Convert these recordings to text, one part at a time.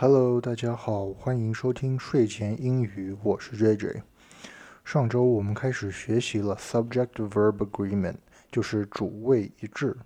Hello，大家好，欢迎收听睡前英语，我是 JJ。上周我们开始学习了 subject-verb agreement，就是主谓一致。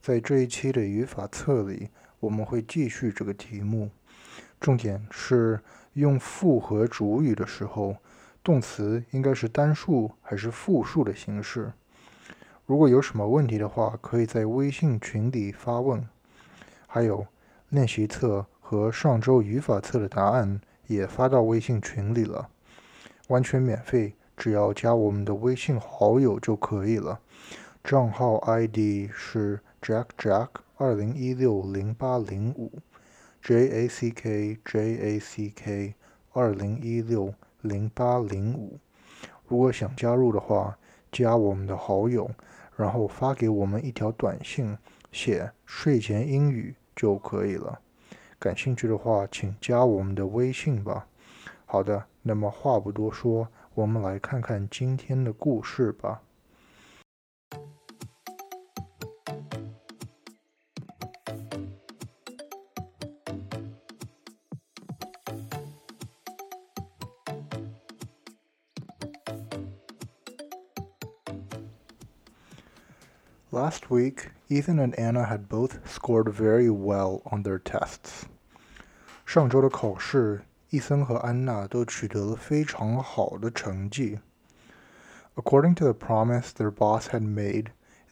在这一期的语法册里，我们会继续这个题目。重点是用复合主语的时候，动词应该是单数还是复数的形式。如果有什么问题的话，可以在微信群里发问。还有练习册。和上周语法册的答案也发到微信群里了，完全免费，只要加我们的微信好友就可以了。账号 ID 是 Jack Jack 二零一六零八零五，J A C K J A C K 二零一六零八零五。如果想加入的话，加我们的好友，然后发给我们一条短信，写睡前英语就可以了。感兴趣的话，请加我们的微信吧。好的，那么话不多说，我们来看看今天的故事吧。Last week, Ethan and Anna had both scored very well on their tests. 上周的考试，伊森和安娜都取得了非常好的成绩。According to the promise their boss had made,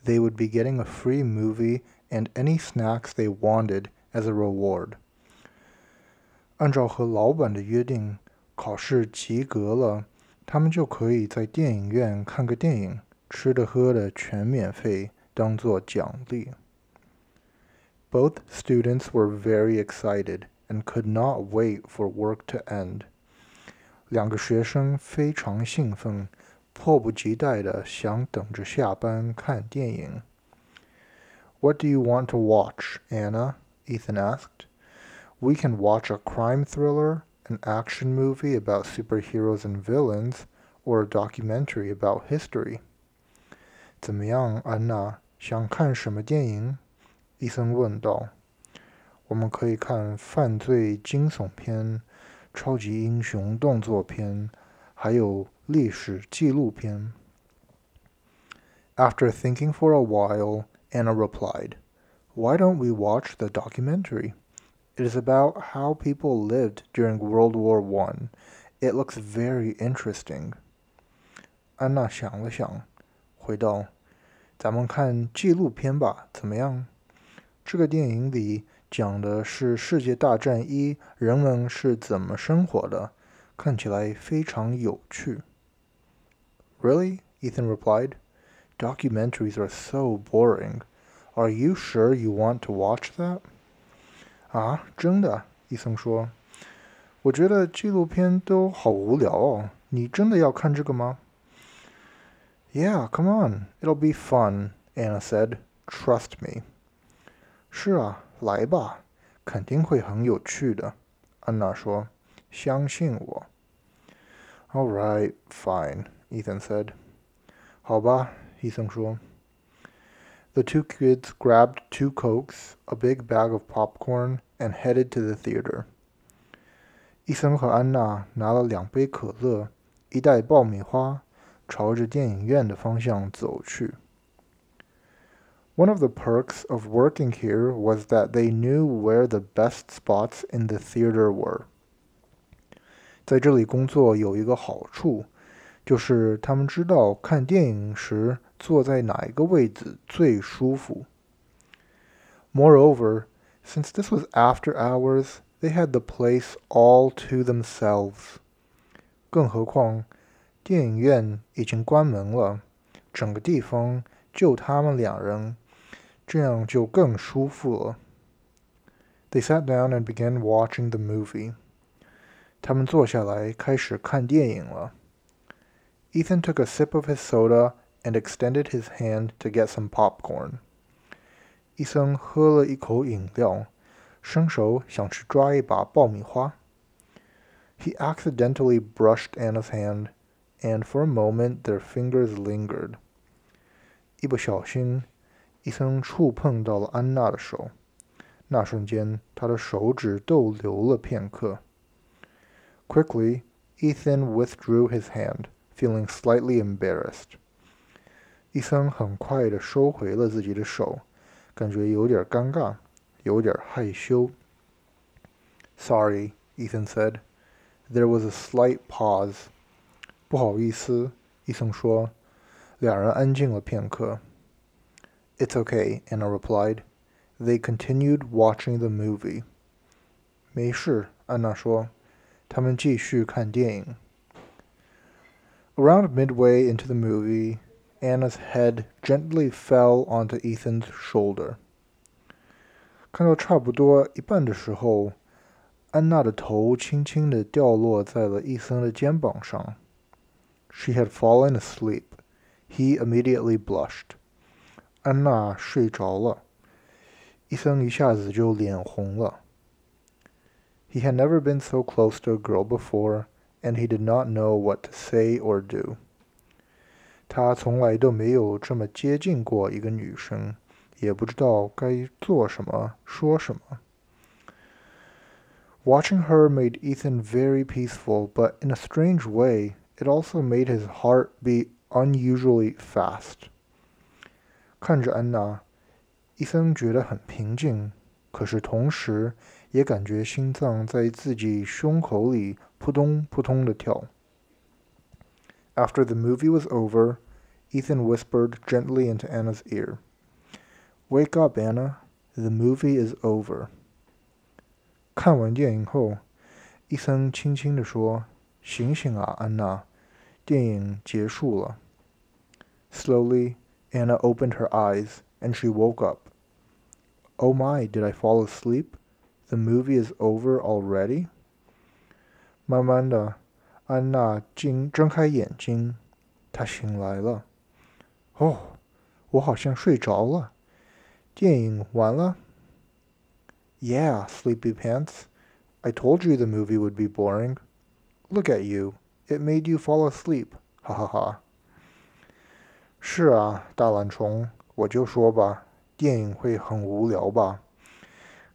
they would be getting a free movie and any snacks they wanted as a reward. 按照和老板的约定，考试及格了，他们就可以在电影院看个电影，吃的喝的全免费，当做奖励。Both students were very excited and could not wait for work to end. 两个学生非常兴奋，迫不及待地想等着下班看电影。What do you want to watch, Anna? Ethan asked. We can watch a crime thriller, an action movie about superheroes and villains, or a documentary about history. 怎么样，安娜？想看什么电影？伊森问道。 我们可以看犯罪惊悚片、超级英雄动作片，还有历史纪录片。After thinking for a while, Anna replied, Why don't we watch the documentary? It is about how people lived during World War One. It looks very interesting. 安娜想了想，回道：“咱们看纪录片吧，怎么样？这个电影里讲的是世界大战一人们是怎么生活的，看起来非常有趣。Really? Ethan replied. Documentaries are so boring. Are you sure you want to watch that? 啊，真的？伊森说。我觉得纪录片都好无聊哦。你真的要看这个吗？Yeah, come on. It'll be fun, Anna said. Trust me. 是啊。 来吧，肯定会很有趣的。安娜说：“相信我。” All right, fine, Ethan said. 好吧，伊森说。The two kids grabbed two cokes, a big bag of popcorn, and headed to the theater. 伊森和安娜拿了两杯可乐，一袋爆米花，朝着电影院的方向走去。 one of the perks of working here was that they knew where the best spots in the theater were. 在这里工作有一个好处，就是他们知道看电影时坐在哪一个位置最舒服。Moreover, since this was after hours, they had the place all to themselves. 更何况，电影院已经关门了，整个地方就他们两人。 这样就更舒服了。They sat down and began watching the movie. 他们坐下来开始看电影了。Ethan took a sip of his soda and extended his hand to get some popcorn. 伊森喝了一口饮料，伸手想去抓一把爆米花。He accidentally brushed Anna's hand, and for a moment their fingers lingered. 一不小心，伊森触碰到了安娜的手，那瞬间，他的手指逗留了片刻。Quickly, Ethan withdrew his hand, feeling slightly embarrassed. 伊森很快地收回了自己的手，感觉有点尴尬，有点害羞。Sorry, Ethan said. There was a slight pause. 不好意思，伊森说。两人安静了片刻。It's okay, Anna replied. They continued watching the movie. 没事，安娜说。他们继续看电影。Around midway into the movie, Anna's head gently fell onto Ethan's shoulder. 看到差不多一半的时候，安娜的头轻轻地掉落在了伊森的肩膀上。She had fallen asleep. He immediately blushed. 安娜睡着了，伊森一下子就脸红了。He had never been so close to a girl before, and he did not know what to say or do. 他从来都没有这么接近过一个女生，也不知道该做什么、说什么。Watching her made Ethan very peaceful, but in a strange way, it also made his heart beat unusually fast. 看着安娜，伊森觉得很平静，可是同时也感觉心脏在自己胸口里扑通扑通的跳。After the movie was over, Ethan whispered gently into Anna's ear, "Wake up, Anna. The movie is over." 看完电影后，伊森轻轻地说：“醒醒啊，安娜，电影结束了。” Slowly. Anna opened her eyes and she woke up. Oh my, did I fall asleep? The movie is over already? 慢慢的，安娜睁睁开眼睛，她醒来了。哦，我好像睡着了。电影完了。Yeah, sleepy pants. I told you the movie would be boring. Look at you. It made you fall asleep. 哈哈哈。 是啊，大懒虫，我就说吧，电影会很无聊吧？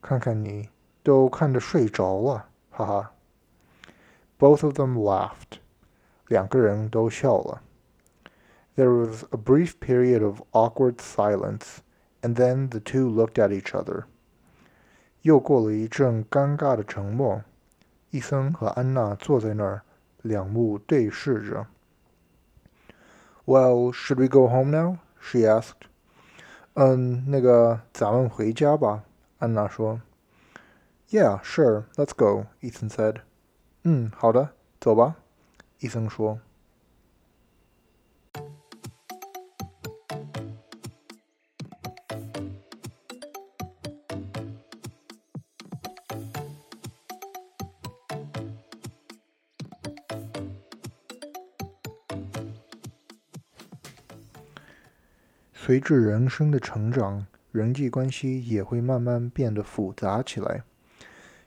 看看你，都看得睡着了，哈哈。Both of them laughed. 两个人都笑了。There was a brief period of awkward silence, and then the two looked at each other. 又过了一阵尴尬的沉默，伊森和安娜坐在那儿，两目对视着。Well, should we go home now? she asked. 嗯，那个，咱们回家吧，安娜说。Yeah, sure, let's go, Ethan said. 嗯，好的，走吧，伊森说。随着人生的成长，人际关系也会慢慢变得复杂起来。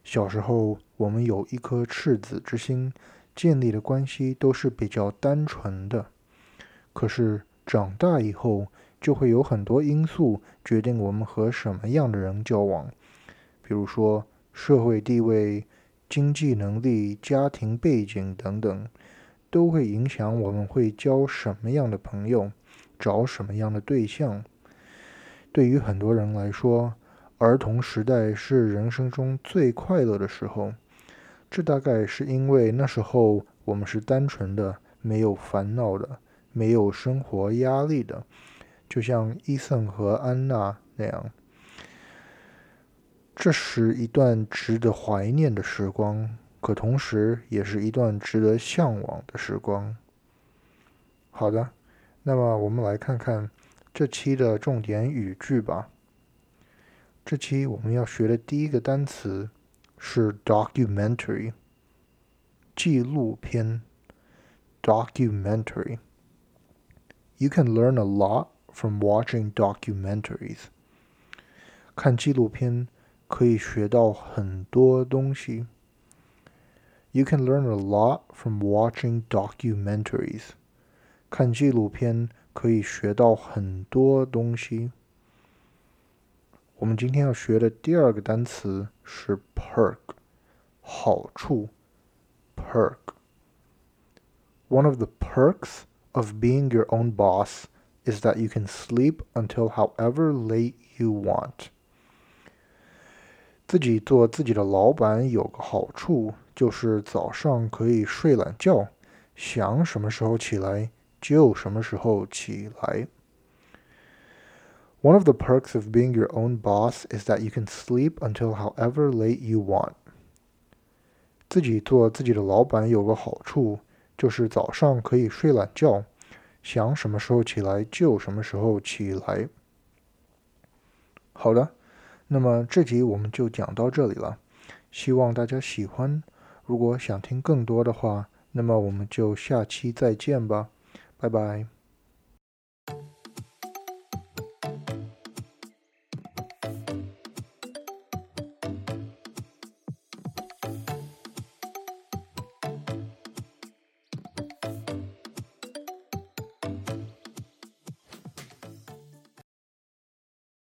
小时候，我们有一颗赤子之心，建立的关系都是比较单纯的。可是长大以后，就会有很多因素决定我们和什么样的人交往，比如说社会地位、经济能力、家庭背景等等，都会影响我们会交什么样的朋友，找什么样的对象。对于很多人来说，儿童时代是人生中最快乐的时候，这大概是因为那时候我们是单纯的、没有烦恼的、没有生活压力的，就像伊森和安娜那样。这是一段值得怀念的时光，可同时也是一段值得向往的时光。好的，那么我们来看看这期的重点语句吧。这期我们要学的第一个单词是 documentary，纪录片。documentary。You can learn a lot from watching documentaries。看纪录片可以学到很多东西。You can learn a lot from watching documentaries。 看纪录片可以学到很多东西。我们今天要学的第二个单词是 perk，好处，perk。One of the perks of being your own boss is that you can sleep until however late you want. 自己做自己的老板有个好处，就是早上可以睡懒觉，想什么时候起来就什么时候起来。one of the perks of being your own boss is that you can sleep until however late you want. 自己做自己的老板有个好处，就是早上可以睡懒觉，想什么时候起来就什么时候起来。好的，那么这集我们就讲到这里了，希望大家喜欢。如果想听更多的话，那么我们就下期再见吧，Bye bye.